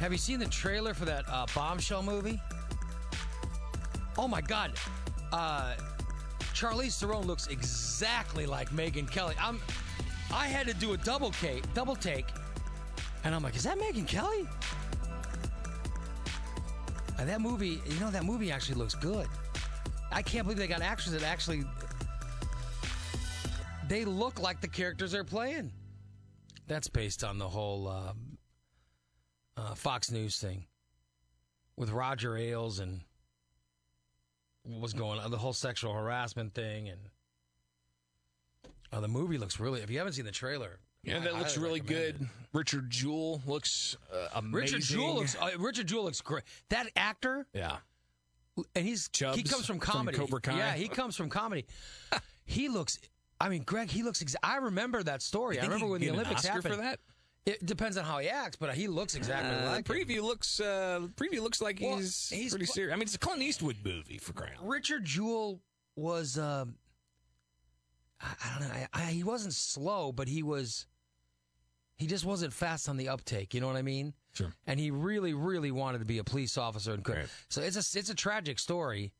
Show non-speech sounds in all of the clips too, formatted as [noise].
Have you seen the trailer for that uh, bombshell movie? Oh my God, uh, Charlize Theron looks exactly like Megyn Kelly. I'm, I had to do a double take, double take, and I'm like, is that Megyn Kelly? And that movie, you know, that movie actually looks good. I can't believe they got actors that actually they look like the characters they're playing. That's based on the whole um, uh, Fox News thing with Roger Ailes and what was going on, the whole sexual harassment thing, and uh, the movie looks really. If you haven't seen the trailer, Yeah, I that looks really good. Richard Jewell looks uh, amazing. Richard Jewell looks. Uh, Richard Jewell looks great. That actor, yeah. and he's he comes from from comedy. Cobra Kai. Yeah, he comes from comedy. [laughs] he looks. I mean, Greg, he looks. I remember that story. I remember when the Olympics happened. for that? It depends on how he acts, but he looks exactly Uh, like the him. preview looks uh, preview looks like Well, he's, he's pretty serious. I mean, it's a Clint Eastwood movie for crying. Richard Jewell was. Um, I, I don't know. I, I, he wasn't slow, but he was. He just wasn't fast on the uptake. You know what I mean? Sure. And he really, really wanted to be a police officer and could. Right. So it's a it's a tragic story,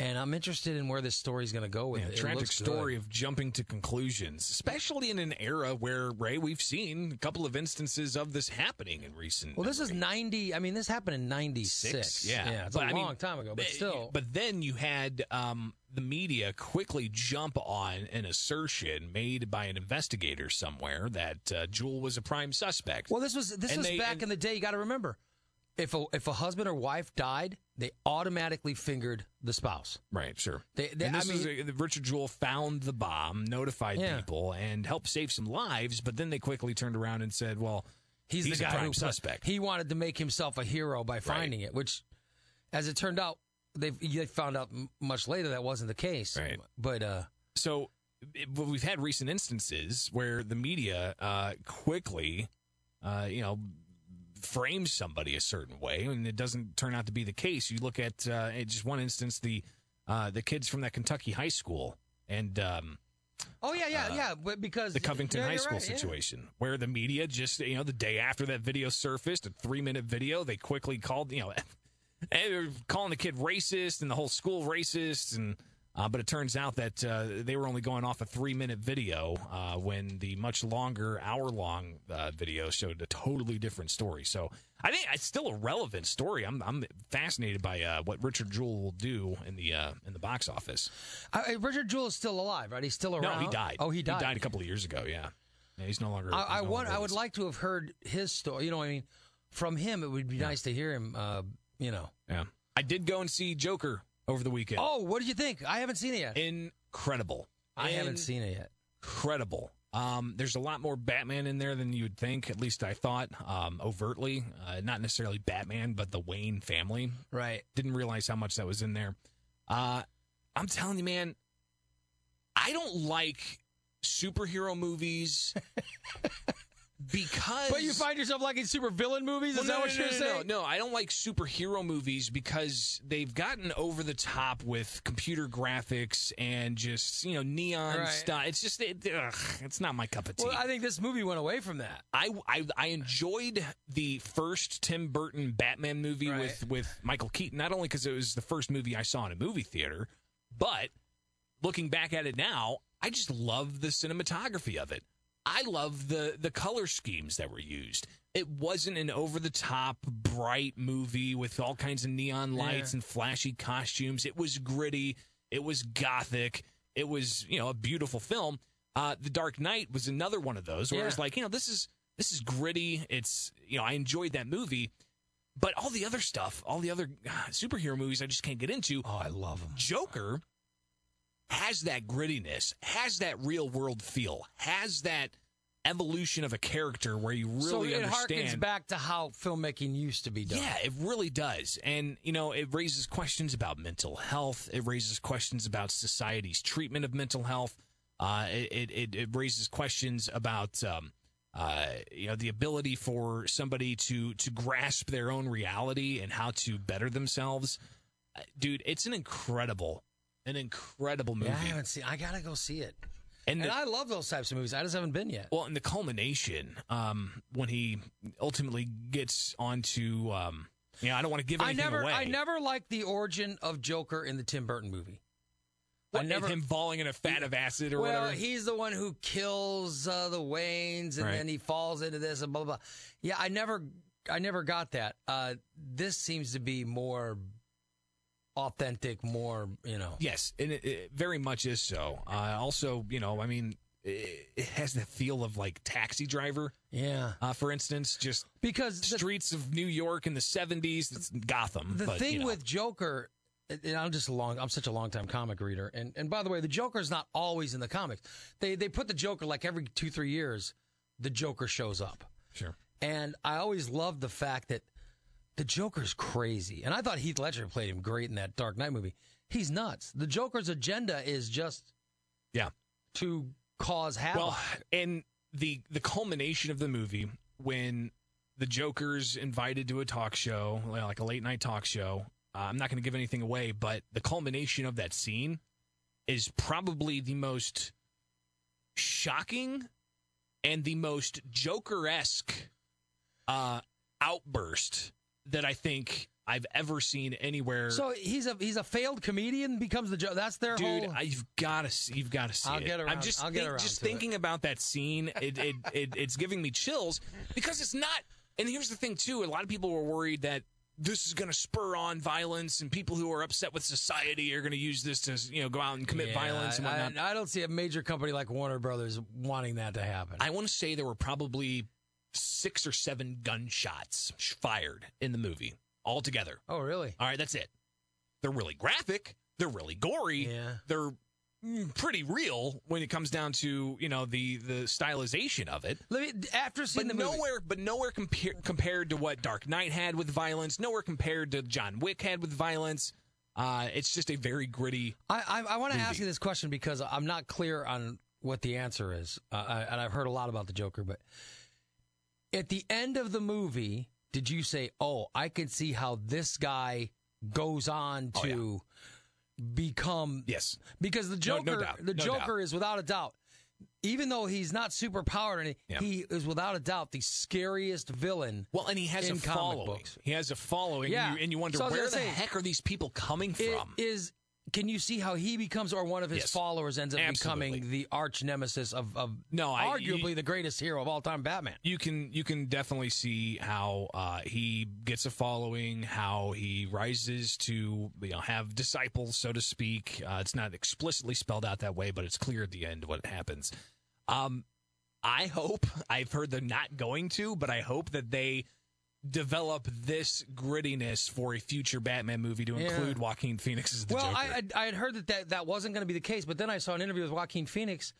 and I'm interested in where this story is going to go with Yeah, it. It tragic looks story good. of jumping to conclusions, especially in an era where Ray, we've seen a couple of instances of this happening in recent. Well, this is 90. I mean, this happened in 96. Six, yeah, yeah, it's But, a I long mean, time ago, but still. But then you had um, the media quickly jump on an assertion made by an investigator somewhere that uh, Jewell was a prime suspect. Well, this was this And was they- back and- in the day. You got to remember, if a if a husband or wife died, they automatically fingered the spouse. Right, sure. They- they- and this I is mean- a, Richard Jewell found the bomb, notified Yeah. people, and helped save some lives. But then they quickly turned around and said, "Well, He's, He's the guy prime who suspect. He wanted to make himself a hero by finding it, which, as it turned out, they they found out much later that wasn't the case. Right. But uh, so it, we've had recent instances where the media uh, quickly, uh, you know, frames somebody a certain way, and it doesn't turn out to be the case. You look at uh, just one instance the uh, the kids from that Kentucky high school and um, oh yeah, yeah, yeah. But because Uh, the Covington yeah, High School right, yeah. situation, where the media just you know the day after that video surfaced, a three minute video, they quickly called you know. [laughs] Calling the kid racist and the whole school racist, and uh, but it turns out that uh, they were only going off a three minute video uh, when the much longer hour long uh, video showed a totally different story. So I think it's still a relevant story. I'm I'm fascinated by uh, what Richard Jewell will do in the uh, in the box office. Uh, Richard Jewell is still alive, right? He's still around. No, he died. Oh, he died. He died a couple of years ago. Yeah, yeah he's no longer. I, I no want. I would like to have heard his story. You know, what I mean, from him, it would be nice to hear him. Uh, you know. Yeah. I did go and see Joker over the weekend. Oh, what did you think? I haven't seen it yet. Incredible. I haven't seen it yet. Incredible. Um, there's a lot more Batman in there than you would think. At least I thought, um, overtly. Uh, not necessarily Batman, but the Wayne family. Right. Didn't realize how much that was in there. Uh, I'm telling you, man, I don't like superhero movies [laughs] because. But you find yourself liking super villain movies? Is Well, that no, what no, you're no, saying? No, no, I don't like superhero movies because they've gotten over the top with computer graphics and just you know neon Right. stuff. It's just it, ugh, it's not my cup of tea. Well, I think this movie went away from that. I, I I enjoyed the first Tim Burton Batman movie Right. with with Michael Keaton not only because it was the first movie I saw in a movie theater, but looking back at it now, I just love the cinematography of it. I love the the color schemes that were used. It wasn't an over the top bright movie with all kinds of neon lights Yeah. and flashy costumes. It was gritty. It was gothic. It was you know a beautiful film. Uh, the Dark Knight was another one of those where it was like you know this is this is gritty. It's you know I enjoyed that movie, but all the other stuff, all the other uh, superhero movies, I just can't get into. Oh, I love them. Joker has that grittiness, has that real world feel, has that evolution of a character where you really understand. so it understand. harkens back to how filmmaking used to be done. Yeah, it really does. And, you know, it raises questions about mental health. It raises questions about society's treatment of mental health. Uh, it, it, it raises questions about, um, uh, you know, the ability for somebody to, to grasp their own reality and how to better themselves. Uh, Dude, it's an incredible, an incredible movie. Yeah, I haven't seen. I gotta go see it. And, And I love those types of movies. I just haven't been yet. well, and the culmination um, when he ultimately gets onto, um, yeah, I don't want to give I anything never, away. I never liked the origin of Joker in the Tim Burton movie. What, I never. him falling in a fat of acid or well, whatever. he's the one who kills uh, the Waynes, and Right. then he falls into this and blah blah. blah. Yeah, I never, I never got that. Uh, this seems to be more authentic, more you know. Yes, and it, it very much is so. Uh, also, you know, I mean, it, it has the feel of like Taxi Driver, Yeah, uh, for instance, just because the, streets of New York in the '70s. It's Gotham. the but, thing you know. with Joker, and I'm just a long, I'm such a long time comic reader, and and by the way, the Joker is not always in the comics. They they put the Joker like every two three years, the Joker shows up. sure, And I always loved the fact that the Joker's crazy. And I thought Heath Ledger played him great in that Dark Knight movie. He's nuts. The Joker's agenda is just yeah. to cause havoc. Well, and the the culmination of the movie when the Joker's invited to a talk show, like a late night talk show. Uh, I'm not going to give anything away, but the culmination of that scene is probably the most shocking and the most Joker esque uh, outburst that I think I've ever seen anywhere. so he's a he's a failed comedian becomes the Joker. That's their Dude, whole. I, you've got to see. You've got to see I'll it. get around- I'm just I'll get think- around just to it. thinking about that scene. It, it, it it's giving me chills because it's not. And here's the thing too. A lot of people were worried that this is going to spur on violence, and people who are upset with society are going to use this to you know go out and commit Yeah, violence and whatnot. I, I don't see a major company like Warner Brothers wanting that to happen. I want to say there were probably six or seven gunshots fired in the movie altogether. oh, really? All right, that's it. They're really graphic. They're really gory. Yeah. They're mm, pretty real when it comes down to you know the the stylization of it. Let me after seeing But the movie. nowhere, but nowhere compar- compared to what Dark Knight had with violence. Nowhere compared to John Wick had with violence. Uh, it's just a very gritty. I I, I want to ask you this question because I'm not clear on what the answer is, uh, I, and I've heard a lot about the Joker. But at the end of the movie, did you say, "Oh, I can see how this guy goes on Oh, yeah. to become"? Yes, Because the No- no Joker, the No Joker is without a doubt. Even though he's not super powered, Yeah. he is without a doubt the scariest villain. Well, and he has In a comic following. books. He has a following, Yeah. and, you, and you wonder So where the say, heck are these people coming from? is. Can you see how he becomes, or one of his Yes. followers ends up Absolutely. becoming the arch nemesis of, of No, I- arguably you- the greatest hero of all time, Batman? you can you can definitely see how uh, he gets a following, how he rises to you know have disciples, so to speak. Uh, it's not explicitly spelled out that way, but it's clear at the end what happens. Um, I hope I've heard they're not going to, but I hope that they develop this grittiness for a future Batman movie to Yeah. include Joaquin Phoenix as the well, Joker. I, I I had heard that, that that wasn't going to be the case, but then I saw an interview with Joaquin Phoenix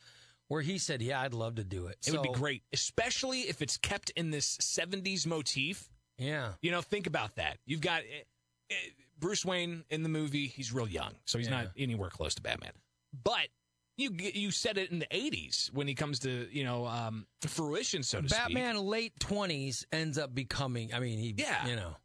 where he said, "Yeah, I'd love to do it." it would be great, especially if it's kept in this '70s motif. Yeah, You know, think about that. You've got eh, eh, Bruce Wayne in the movie. He's real young, so he's Yeah. not anywhere close to Batman. But you you said it in the '80s when he comes to you know um, fruition, so to Batman late twenties ends up becoming. I mean, he Yeah. you know.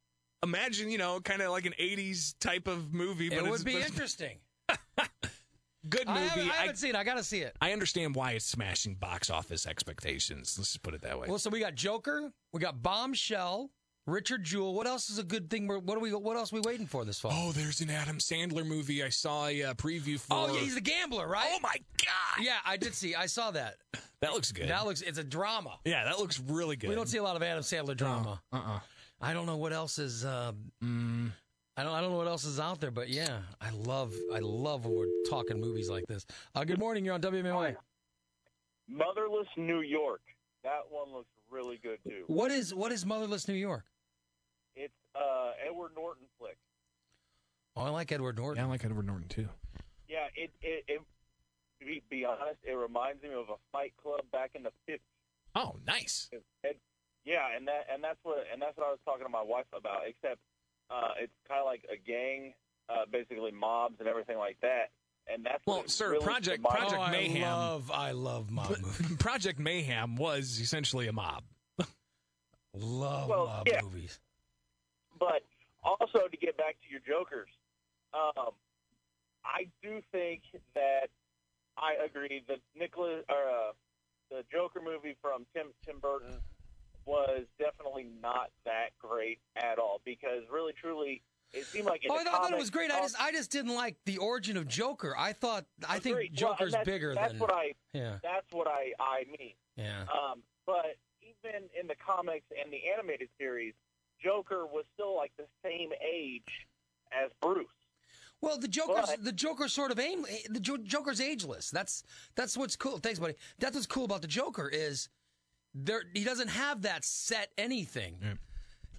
Imagine you know, kind of like an '80s type of movie, but it it's would be interesting. [laughs] good I movie. haven't, I I, haven't seen. it. I got to see it. I understand why it's smashing box office expectations. Let's just put it that way. Well, so we got Joker, we got Bombshell, Richard Jewell. What else is a good thing? We're, what are we? What else are we waiting for this fall? oh, there's an Adam Sandler movie I saw a uh, preview for. Oh, yeah, he's the gambler, right? Oh my god, Yeah, I did see. I saw that. that looks good. That looks. It's a drama. yeah, that looks really good. We don't see a lot of Adam Sandler drama. Uh uh I don't know what else is. Uh, Mm. I don't. I don't know what else is out there, but yeah, I love. I love when we're talking movies like this. Uh, good morning. You're on WMAY. Motherless New York. That one looks really good too. What is what is Motherless New York? It's Edward Norton flick. Oh, I like Edward Norton. Yeah, I like Edward Norton too. Yeah, it it, it to be, be honest, it reminds me of a Fight Club back in the fifties. Oh, nice. Yeah, and that and that's what and that's what I was talking to my wife about. Except uh, it's kind of like a gang, uh, basically mobs and everything like that. And that's Well, what sir, really Project- reminds- Project oh, Mayhem. I love. I love mob movies. [laughs] Project Mayhem was essentially a mob. [laughs] Love Well, mob yeah. movies. But also to get back to your Jokers, um, I do think that I agree. that Nicholas or uh, the Joker movie from Tim Tim Burton was definitely not that great at all because really truly it seemed like Oh, I thought, it was great. I just I just didn't like the origin of Joker. I thought I think. Well, Joker's that's- bigger that's than what I yeah that's what I I mean. yeah. Um, but even in the comics and the animated series, Joker was still like the same age as Bruce. Well, the Joker's But- the Joker's sort of aim. The Joker's ageless. That's that's what's cool. Thanks, buddy. That's what's cool about the Joker is there he doesn't have that set anything,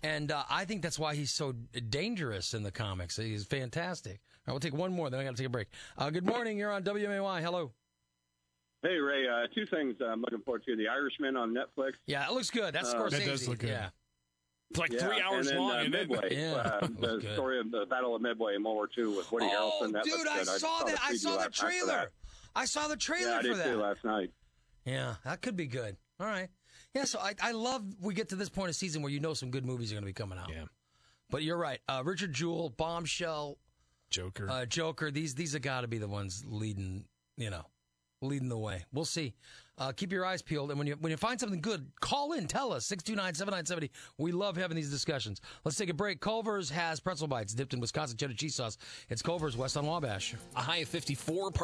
and uh, I think that's why he's so dangerous in the comics. He's fantastic. All right, we'll take one more, then I got to take a break. Uh, good morning. You're on WMAY. Hello. Hey Ray, uh, two things I'm looking forward to: The Irishman on Netflix. Yeah, it looks good. That's Uh, Scorsese. That does look good. Yeah. It's like Yeah, three hours and then, long. Uh, isn't? Midway, Yeah, uh, the good. story of the Battle of Midway in World War II with Woody oh, Harrelson. That dude, looks I saw the that. I saw the last night for trailer. I saw the trailer Yeah, I for that. too last night. Yeah, that could be good. All right. Yeah, so I, I love we get to this point of season where you know some good movies are going to be coming out. Yeah. But you're right. Uh, Richard Jewell, Bombshell, Joker. uh, Joker. These these have got to be the ones leading. You know, leading the way. We'll see. Uh, keep your eyes peeled, and when you when you find something good, call in. Tell us six two nine seven nine seventy. We love having these discussions. Let's take a break. Culver's has pretzel bites dipped in Wisconsin cheddar cheese sauce. It's Culver's West on Wabash. a high of 54. Part-